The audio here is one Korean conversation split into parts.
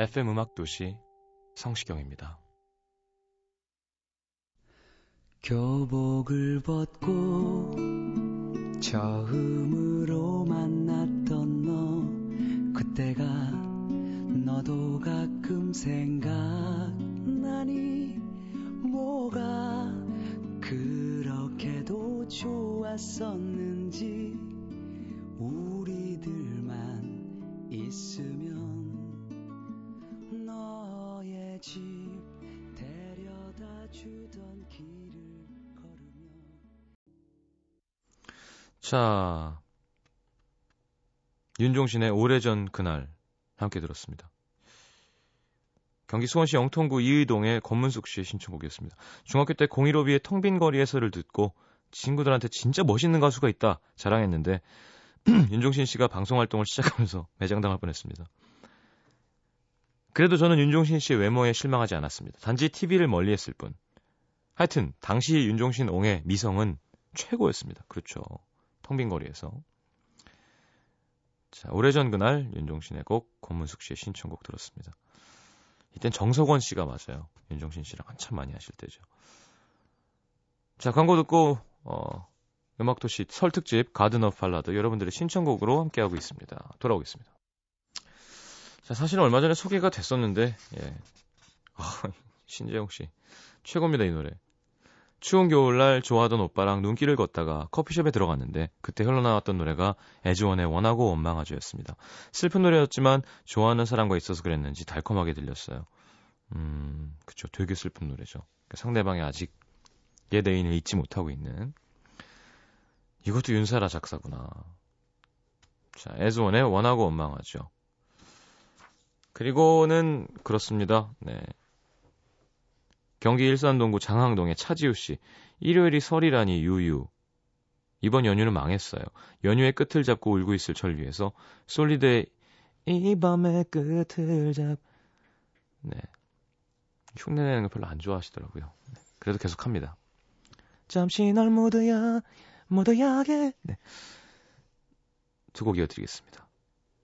FM 음악 도시 성시경입니다. 교복을 벗고 처음으로 만났던 너 그때가 너도 가끔 생각나니 뭐가 그렇게도 좋았었는 자, 윤종신의 오래전 그날 함께 들었습니다. 경기 수원시 영통구 이의동의 권문숙 씨의 신청곡이었습니다. 중학교 때 015B의 텅빈 거리에서를 듣고 친구들한테 진짜 멋있는 가수가 있다 자랑했는데 윤종신 씨가 방송 활동을 시작하면서 매장당할 뻔했습니다. 그래도 저는 윤종신 씨의 외모에 실망하지 않았습니다. 단지 TV를 멀리했을 뿐. 하여튼 당시 윤종신 옹의 미성은 최고였습니다. 그렇죠. 텅 빈 거리에서. 자, 오래전 그날 윤종신의 곡, 권문숙 씨의 신청곡 들었습니다. 이땐 정석원 씨가 맞아요. 윤종신 씨랑 한참 많이 하실 때죠. 자, 광고 듣고 어, 음악도시 설 특집 Garden of Ballad 여러분들의 신청곡으로 함께하고 있습니다. 돌아오겠습니다. 자, 사실은 얼마 전에 소개가 됐었는데 예. 아, 신재영 씨 최고입니다, 이 노래. 추운 겨울날 좋아하던 오빠랑 눈길을 걷다가 커피숍에 들어갔는데 그때 흘러나왔던 노래가 에즈원의 원하고 원망하죠였습니다. 슬픈 노래였지만 좋아하는 사람과 있어서 그랬는지 달콤하게 들렸어요. 음, 그쵸. 되게 슬픈 노래죠. 상대방이 아직 얘 대인을 잊지 못하고 있는. 이것도 윤사라 작사구나. 자, 에즈원의 원하고 원망하죠. 그리고는 그렇습니다. 네. 경기 일산동구 장항동의 차지우 씨. 일요일이 설이라니 유유. 이번 연휴는 망했어요. 연휴의 끝을 잡고 울고 있을 절 위해서 솔리드의 이 밤의 끝을 잡. 네. 흉내내는 거 별로 안 좋아하시더라고요. 네. 그래도 계속 합니다. 잠시 널 묻어야, 묻어야게. 네. 두 곡 이어드리겠습니다.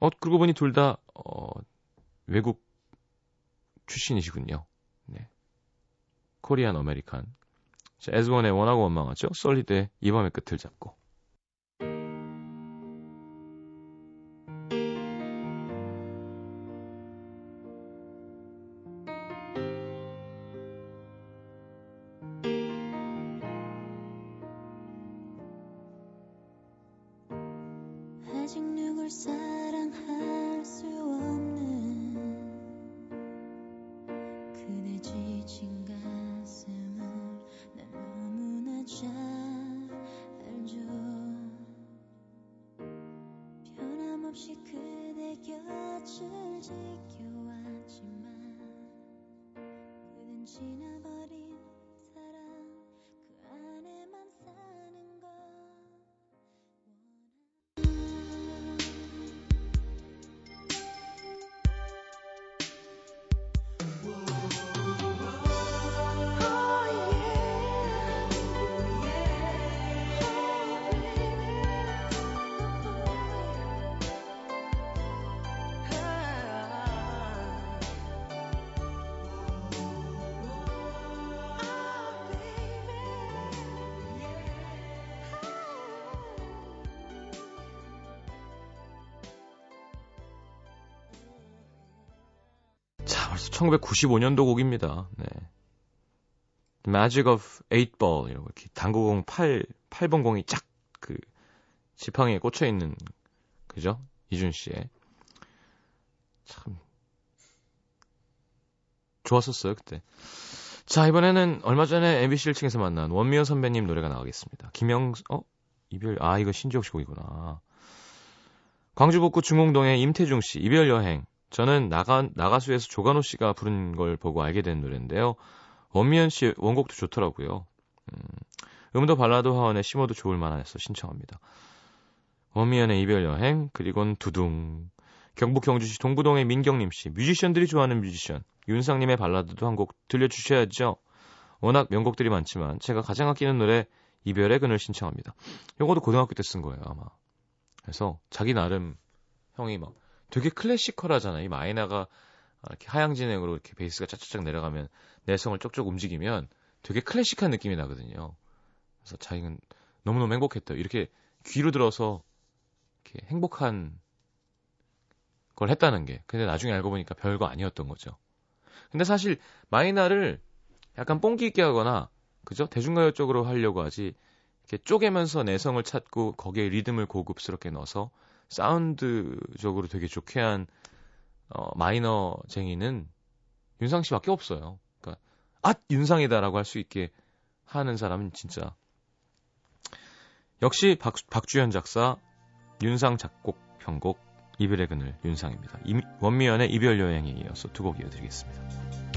어, 그러고 보니 둘 다, 어, 외국 출신이시군요. 네. Korean American. 자, 애즈원의 원하고 원망하죠. 솔리드의 이 밤의 끝을 잡고. 아직 누굴 사랑할 그댄 벌써 1995년도 곡입니다. 네. Magic of 8 Ball 이렇게 당구공 8 8번 공이 쫙 그 지팡이에 꽂혀 있는 그죠? 이준 씨의 참 좋았었어요 그때. 자 이번에는 얼마 전에 MBC 1층에서 만난 원미연 선배님 노래가 나가겠습니다. 김영 어 이별 아 이거 신지옥 씨 곡이구나. 광주 북구 중흥동의 임태중 씨 이별 여행. 저는 나가 나가수에서 조간호 씨가 부른 걸 보고 알게 된 노래인데요. 원미연 씨 원곡도 좋더라고요. 음, 음도 발라드 화원에 심어도 좋을 만해서 신청합니다. 원미연의 이별 여행 그리고는 두둥 경북 경주시 동부동의 민경님 씨 뮤지션들이 좋아하는 뮤지션 윤상님의 발라드도 한 곡 들려주셔야죠. 워낙 명곡들이 많지만 제가 가장 아끼는 노래 이별의 그늘 신청합니다. 요것도 고등학교 때 쓴 거예요 아마. 그래서 자기 나름 형이 막 되게 클래시컬하잖아요. 이 마이너가 이렇게 하향 진행으로 이렇게 베이스가 쫙쫙 내려가면 내성을 쪽쪽 움직이면 되게 클래식한 느낌이 나거든요. 그래서 자기는 너무너무 행복했대요. 이렇게 귀로 들어서 이렇게 행복한 걸 했다는 게. 근데 나중에 알고 보니까 별거 아니었던 거죠. 근데 사실 마이너를 약간 뽕기 있게 하거나 그죠? 대중가요 쪽으로 하려고 하지 이렇게 쪼개면서 내성을 찾고 거기에 리듬을 고급스럽게 넣어서 사운드적으로 되게 좋게 한 어, 마이너쟁이는 윤상 씨밖에 없어요. 그러니까 아 윤상이다라고 할 수 있게 하는 사람은 진짜 역시 박, 박주현 작사, 윤상 작곡, 편곡, 이별의 그늘 윤상입니다. 이, 원미연의 이별 여행에 이어서 두 곡 이어드리겠습니다.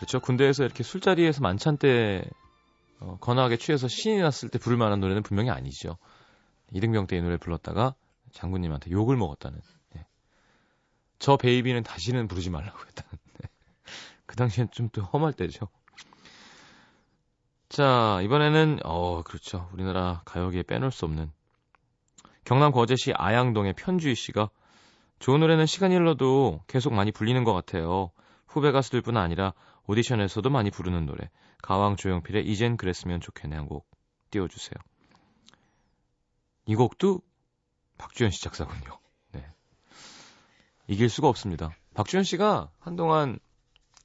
그렇죠. 군대에서 이렇게 술자리에서 만찬 때 어, 건하게 취해서 신이 났을 때 부를 만한 노래는 분명히 아니죠. 이등병 때 이 노래 불렀다가 장군님한테 욕을 먹었다는. 네. 저 베이비는 다시는 부르지 말라고 했다는. 네. 그 당시엔 좀 또 험할 때죠. 자, 이번에는 어, 그렇죠. 우리나라 가요계에 빼놓을 수 없는 경남 거제시 아양동의 편주희 씨가 좋은 노래는 시간이 흘러도 계속 많이 불리는 것 같아요. 후배 가수들뿐 아니라 오디션에서도 많이 부르는 노래 가왕 조용필의 이젠 그랬으면 좋겠네 한 곡 띄워주세요. 이 곡도 박주현 씨 작사군요. 네. 이길 수가 없습니다. 박주현 씨가 한동안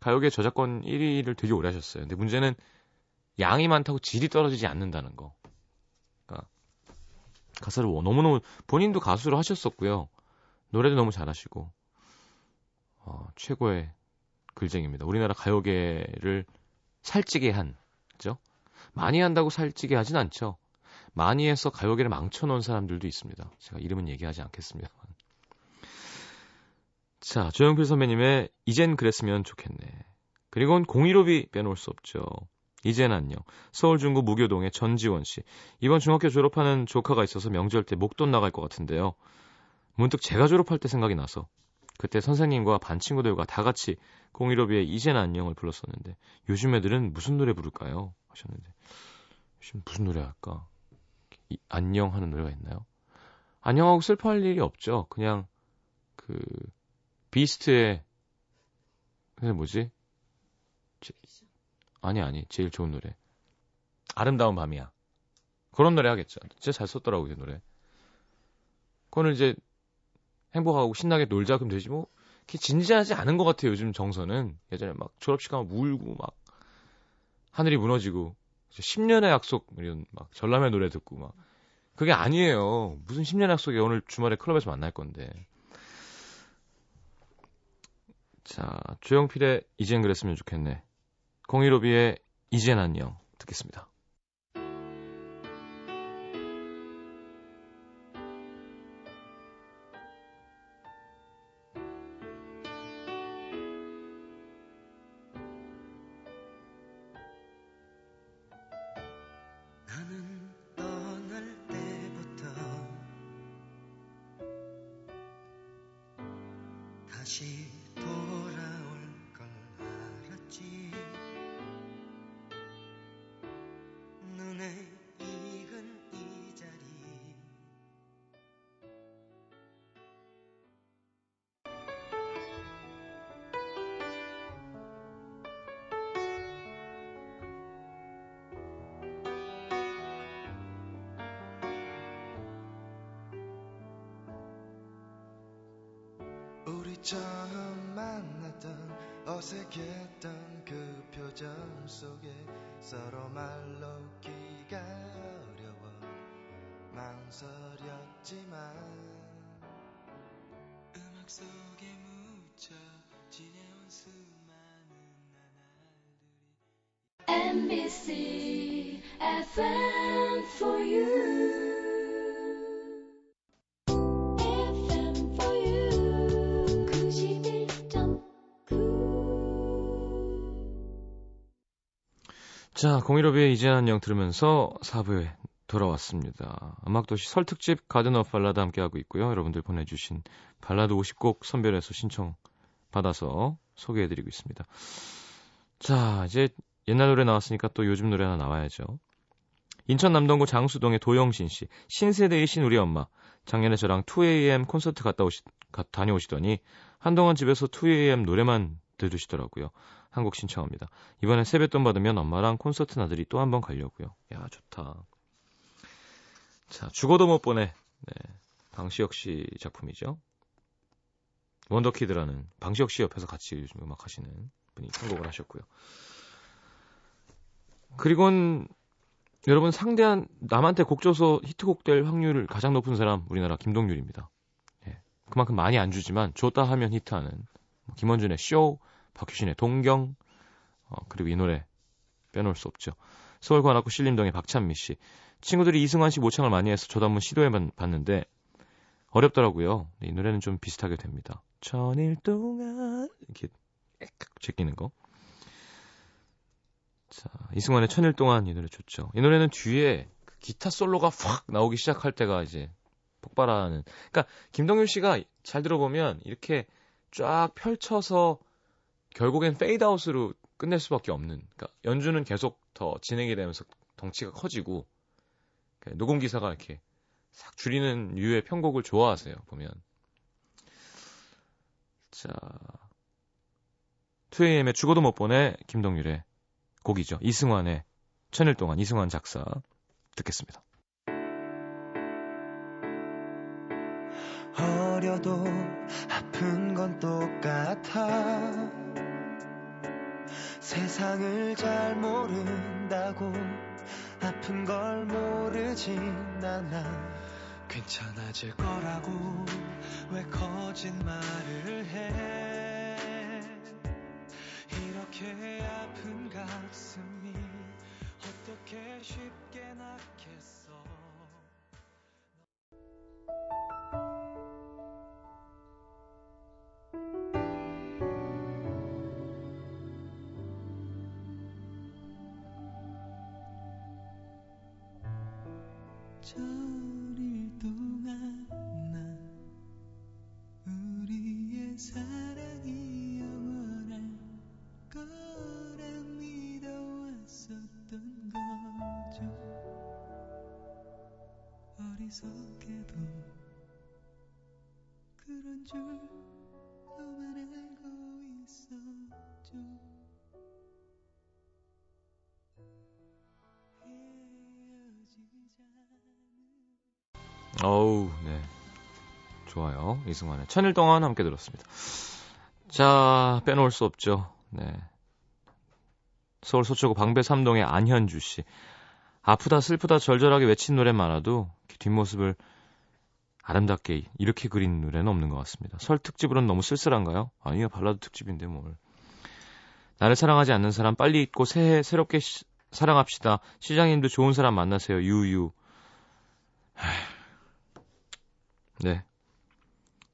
가요계 저작권 1위를 되게 오래 하셨어요. 근데 문제는 양이 많다고 질이 떨어지지 않는다는 거. 그러니까 가사를 너무너무 본인도 가수로 하셨었고요. 노래도 너무 잘하시고 어, 최고의 글쟁입니다. 우리나라 가요계를 살찌게 한, 그죠? 많이 한다고 살찌게 하진 않죠. 많이 해서 가요계를 망쳐놓은 사람들도 있습니다. 제가 이름은 얘기하지 않겠습니다. 자, 조영필 선배님의 이젠 그랬으면 좋겠네. 그리고는 공일오비 빼놓을 수 없죠. 이젠 안녕. 서울 중구 무교동의 전지원 씨. 이번 중학교 졸업하는 조카가 있어서 명절 때 목돈 나갈 것 같은데요. 문득 제가 졸업할 때 생각이 나서 그때 선생님과 반 친구들과 다 같이 공일오비의 이젠 안녕을 불렀었는데 요즘 애들은 무슨 노래 부를까요? 하셨는데 요즘 무슨 노래 할까? 이, 안녕 하는 노래가 있나요? 안녕하고 슬퍼할 일이 없죠. 그냥 그 비스트의 그 뭐지? 제, 아니 아니 제일 좋은 노래 아름다운 밤이야. 그런 노래 하겠죠. 진짜 잘 썼더라고요 노래. 그거는 이제 행복하고 신나게 놀자. 그럼 되지 뭐. 이렇게 진지하지 않은 것 같아요 요즘 정서는. 예전에 막 졸업식 가면 울고 막 하늘이 무너지고 10년의 약속 이런 막 전람회 노래 듣고 막. 그게 아니에요. 무슨 10년의 약속이 오늘 주말에 클럽에서 만날 건데. 자 조영필의 이젠 그랬으면 좋겠네. 공일오비의 이젠 안녕 듣겠습니다 우리 처음 만났던 어색했던 그 표정 속에 서로 말로 기가 어려워 망설였지만 음악 속에 묻혀 지내온 수많은 나날들이 MBC FM for you. 자, 015B의 이젠 안녕 들으면서 4부에 돌아왔습니다. 음악도시 설특집 Garden of Ballad 함께하고 있고요. 여러분들 보내주신 발라드 50곡 선별해서 신청 받아서 소개해드리고 있습니다. 자, 이제 옛날 노래 나왔으니까 또 요즘 노래 하나 나와야죠. 인천 남동구 장수동의 도영신 씨, 신세대이신 우리 엄마. 작년에 저랑 2AM 콘서트 갔다 오시, 가, 다녀오시더니 한동안 집에서 2AM 노래만 들으시더라고요. 한곡 신청합니다. 이번에 세뱃돈 받으면 엄마랑 콘서트 나들이 또 한 번 가려고요. 야, 좋다. 자, 죽어도 못 보내. 네. 방시혁 씨 작품이죠. 원더키드라는 방시혁 씨 옆에서 같이 요즘 음악 하시는 분이 선곡을 하셨고요. 그리고는 여러분 상대한 남한테 곡 줘서 히트곡 될 확률을 가장 높은 사람 우리나라 김동률입니다. 예. 그만큼 많이 안 주지만 줬다 하면 히트하는 뭐 김원준의 쇼, 박효신의 동경, 어, 그리고 이 노래 빼놓을 수 없죠. 서울 관악구 신림동의 박찬미 씨. 친구들이 이승환 씨 모창을 많이 해서 저도 한번 시도해 봤는데 어렵더라고요. 이 노래는 좀 비슷하게 됩니다. 천일 동안 이렇게 깍 제끼는 거. 자, 이승환의 천일 동안 이 노래 좋죠. 이 노래는 뒤에 그 기타 솔로가 확 나오기 시작할 때가 이제 폭발하는. 그러니까 김동률 씨가 잘 들어보면 이렇게 쫙 펼쳐서 결국엔 페이드아웃으로 끝낼 수밖에 없는. 그러니까 연주는 계속 더 진행이 되면서 덩치가 커지고 그 녹음 기사가 이렇게 싹 줄이는 류의 편곡을 좋아하세요. 보면. 자. 2AM의 죽어도 못 보내 김동률의 곡이죠. 이승환의 천일 동안 이승환 작사 듣겠습니다. 어려도 아픈 건 똑같아 세상을 잘 모른다고 아픈 걸 모르진 않아. 괜찮아질 거라고 왜 거짓말을 해 사랑이 영원할 거라 믿어왔었던 거죠 어리석게도 그런 줄 너만 알고 있었죠 어우, 네. 좋아요. 이승환의 천일 동안 함께 들었습니다. 자, 빼놓을 수 없죠. 네. 서울 서초구 방배 삼동의 안현주 씨. 아프다 슬프다 절절하게 외친 노래 많아도 그 뒷모습을 아름답게 이렇게 그린 노래는 없는 것 같습니다. 설 특집으로는 너무 쓸쓸한가요? 아니요, 발라드 특집인데 뭘. 나를 사랑하지 않는 사람 빨리 잊고 새해 새롭게 시- 사랑합시다. 시장님도 좋은 사람 만나세요. 유유. 네.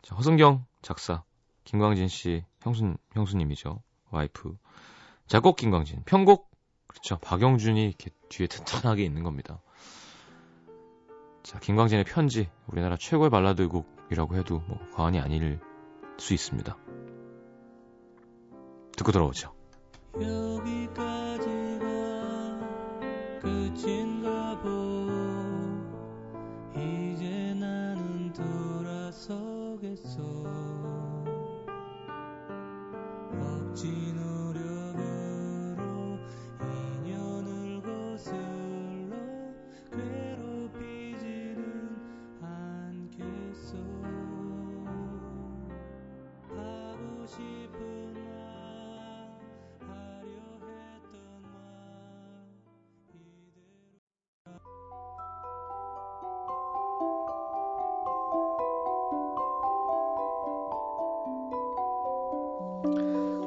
자, 허승경 작사, 김광진 씨 형수 형수님이죠. 와이프. 작곡 김광진, 편곡 그렇죠. 박영준이 이렇게 뒤에 튼튼하게 있는 겁니다. 자, 김광진의 편지, 우리나라 최고의 발라드 곡이라고 해도 뭐 과언이 아닐 수 있습니다. 듣고 돌아오죠. 여기까지가 끝인가 보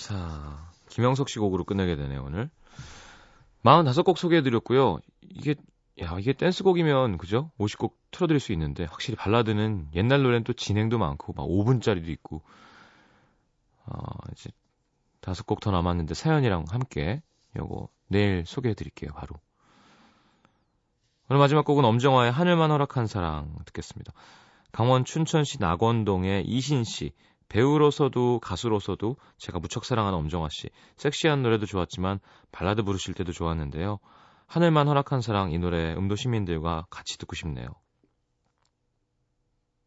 자, 김영석 씨 곡으로 끝내게 되네요, 오늘. 45곡 소개해드렸고요. 이게, 야, 이게 댄스곡이면, 그죠? 50곡 틀어드릴 수 있는데, 확실히 발라드는 옛날 노래는 또 진행도 많고, 막 5분짜리도 있고, 어, 이제, 다섯 곡 더 남았는데, 사연이랑 함께, 요거, 내일 소개해드릴게요, 바로. 오늘 마지막 곡은 엄정화의 하늘만 허락한 사랑 듣겠습니다. 강원 춘천시 낙원동의 이신 씨, 배우로서도 가수로서도 제가 무척 사랑하는 엄정화 씨. 섹시한 노래도 좋았지만 발라드 부르실 때도 좋았는데요. 하늘만 허락한 사랑 이 노래 음도 시민들과 같이 듣고 싶네요.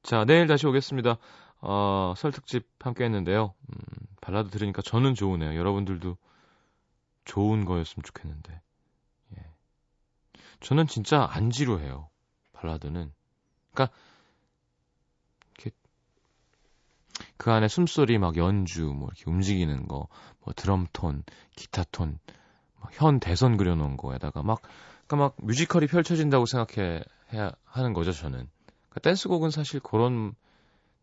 자, 내일 다시 오겠습니다. 어, 설 특집 함께 했는데요. 음, 발라드 들으니까 저는 좋으네요. 여러분들도 좋은 거였으면 좋겠는데. 예. 저는 진짜 안 지루해요. 발라드는. 그러니까 그 안에 숨소리 막 연주 뭐 이렇게 움직이는 거, 뭐 드럼 톤, 기타톤, 뭐현 대선 그려놓은 거에다가 막 그러니까 막 뮤지컬이 펼쳐진다고 생각해 해야 하는 거죠 저는. 그러니까 댄스곡은 사실 그런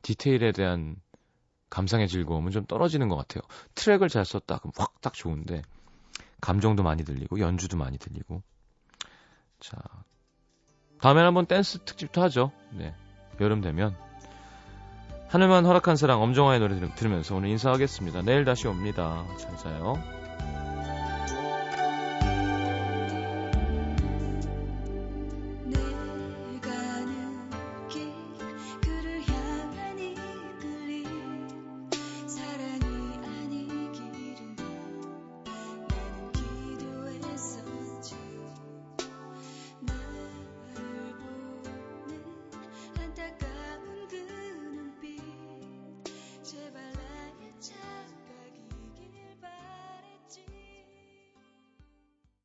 디테일에 대한 감상의 즐거움은 좀 떨어지는 것 같아요. 트랙을 잘 썼다 그럼 확 딱 좋은데 감정도 많이 들리고 연주도 많이 들리고. 자 다음에는 한번 댄스 특집도 하죠. 네 여름 되면. 하늘만 허락한 사랑 엄정화의 노래 들- 들으면서 오늘 인사하겠습니다. 내일 다시 옵니다. 잘 자요.